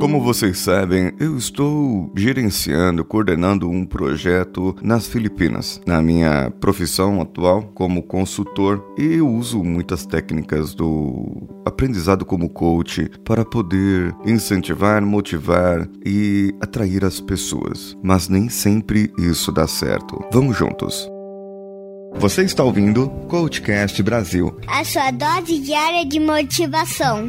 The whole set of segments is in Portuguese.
Como vocês sabem, eu estou gerenciando, coordenando um projeto nas Filipinas. Na minha profissão atual como consultor, eu uso muitas técnicas do aprendizado como coach para poder incentivar, motivar e atrair as pessoas. Mas nem sempre isso dá certo. Vamos juntos. Você está ouvindo Coachcast Brasil. A sua dose diária de motivação.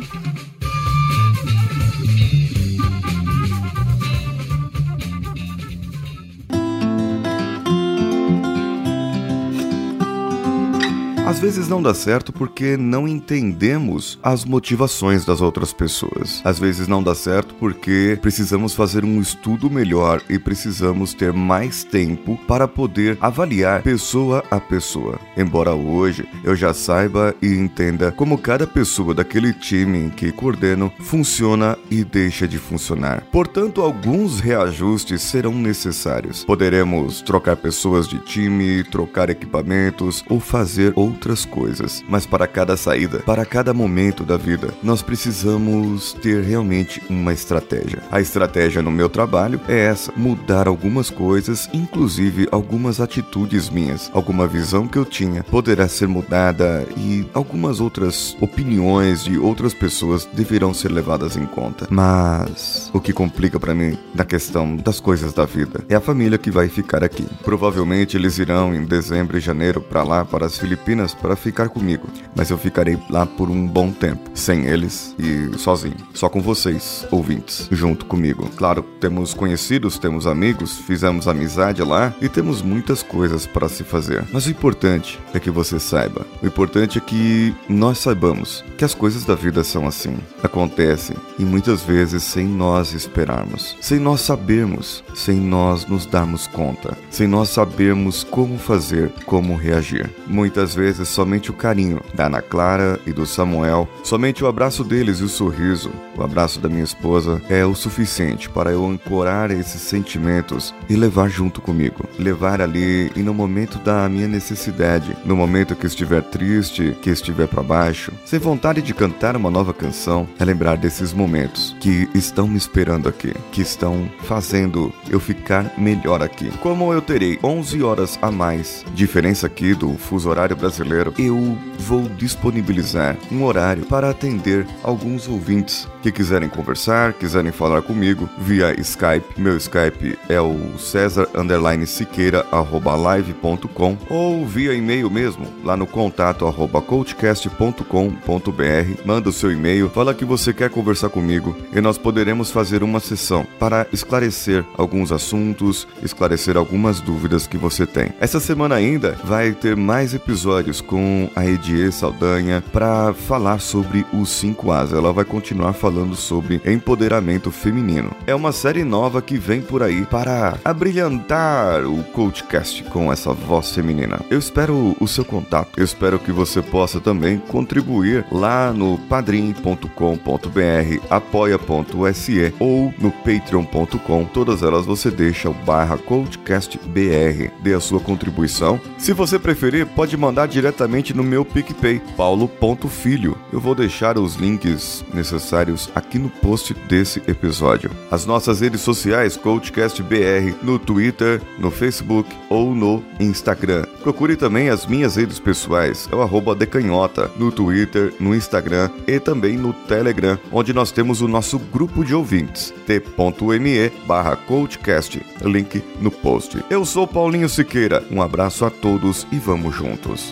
Às vezes não dá certo porque não entendemos as motivações das outras pessoas. Às vezes não dá certo porque precisamos fazer um estudo melhor e precisamos ter mais tempo para poder avaliar pessoa a pessoa. Embora hoje eu já saiba e entenda como cada pessoa daquele time que coordeno funciona e deixa de funcionar. Portanto, alguns reajustes serão necessários. Poderemos trocar pessoas de time, trocar equipamentos ou fazer outras outras coisas, mas para cada saída, para cada momento da vida, nós precisamos ter realmente uma estratégia. A estratégia no meu trabalho é essa: mudar algumas coisas, inclusive algumas atitudes minhas, alguma visão que eu tinha poderá ser mudada e algumas outras opiniões de outras pessoas deverão ser levadas em conta. Mas o que complica para mim na questão das coisas da vida é a família que vai ficar aqui. Provavelmente eles irão em dezembro e janeiro para lá, para as Filipinas para ficar comigo, mas eu ficarei lá por um bom tempo, sem eles e sozinho, só com vocês, ouvintes, junto comigo. Claro, temos conhecidos, temos amigos, fizemos amizade lá e temos muitas coisas para se fazer. Mas o importante é que você saiba. O importante é que nós saibamos que as coisas da vida são assim, acontecem e muitas vezes sem nós esperarmos, sem nós sabermos, sem nós nos darmos conta, sem nós sabermos como fazer, como reagir. Muitas vezes vezes somente o carinho da Ana Clara e do Samuel, somente o abraço deles e o sorriso, o abraço da minha esposa é o suficiente para eu ancorar esses sentimentos e levar junto comigo. Levar ali e no momento da minha necessidade, no momento que estiver triste, que estiver para baixo, sem vontade de cantar uma nova canção, é lembrar desses momentos que estão me esperando aqui, que estão fazendo eu ficar melhor aqui. Como eu terei 11 horas a mais, diferença aqui do fuso horário brasileiro brasileiro, eu vou disponibilizar um horário para atender alguns ouvintes que quiserem conversar, quiserem falar comigo via Skype. Meu Skype é o César Siqueira live.com ou via e-mail mesmo, lá no contato arroba coachcast.com.br. Manda o seu e-mail, fala que você quer conversar comigo e nós poderemos fazer uma sessão para esclarecer alguns assuntos, esclarecer algumas dúvidas que você tem. Essa semana ainda vai ter mais episódios com a Edie Saldanha para falar sobre os 5 As. Ela vai continuar falando sobre empoderamento feminino. É uma série nova que vem por aí para abrilhantar o Coachcast com essa voz feminina. Eu espero o seu contato. Eu espero que você possa também contribuir lá no padrim.com.br, apoia.se ou no patreon.com. Todas elas você deixa o barra CoachCastBR. Dê a sua contribuição. Se você preferir, pode mandar diretamente no meu PicPay, paulo.filho. Eu vou deixar os links necessários aqui no post desse episódio. As nossas redes sociais, CoachCastBR, no Twitter, no Facebook ou no Instagram. Procure também as minhas redes pessoais, é o arroba decanhota, no Twitter, no Instagram e também no Telegram, onde nós temos o nosso grupo de ouvintes, t.me barra coachcast, link no post. Eu sou Paulinho Siqueira, um abraço a todos e vamos juntos.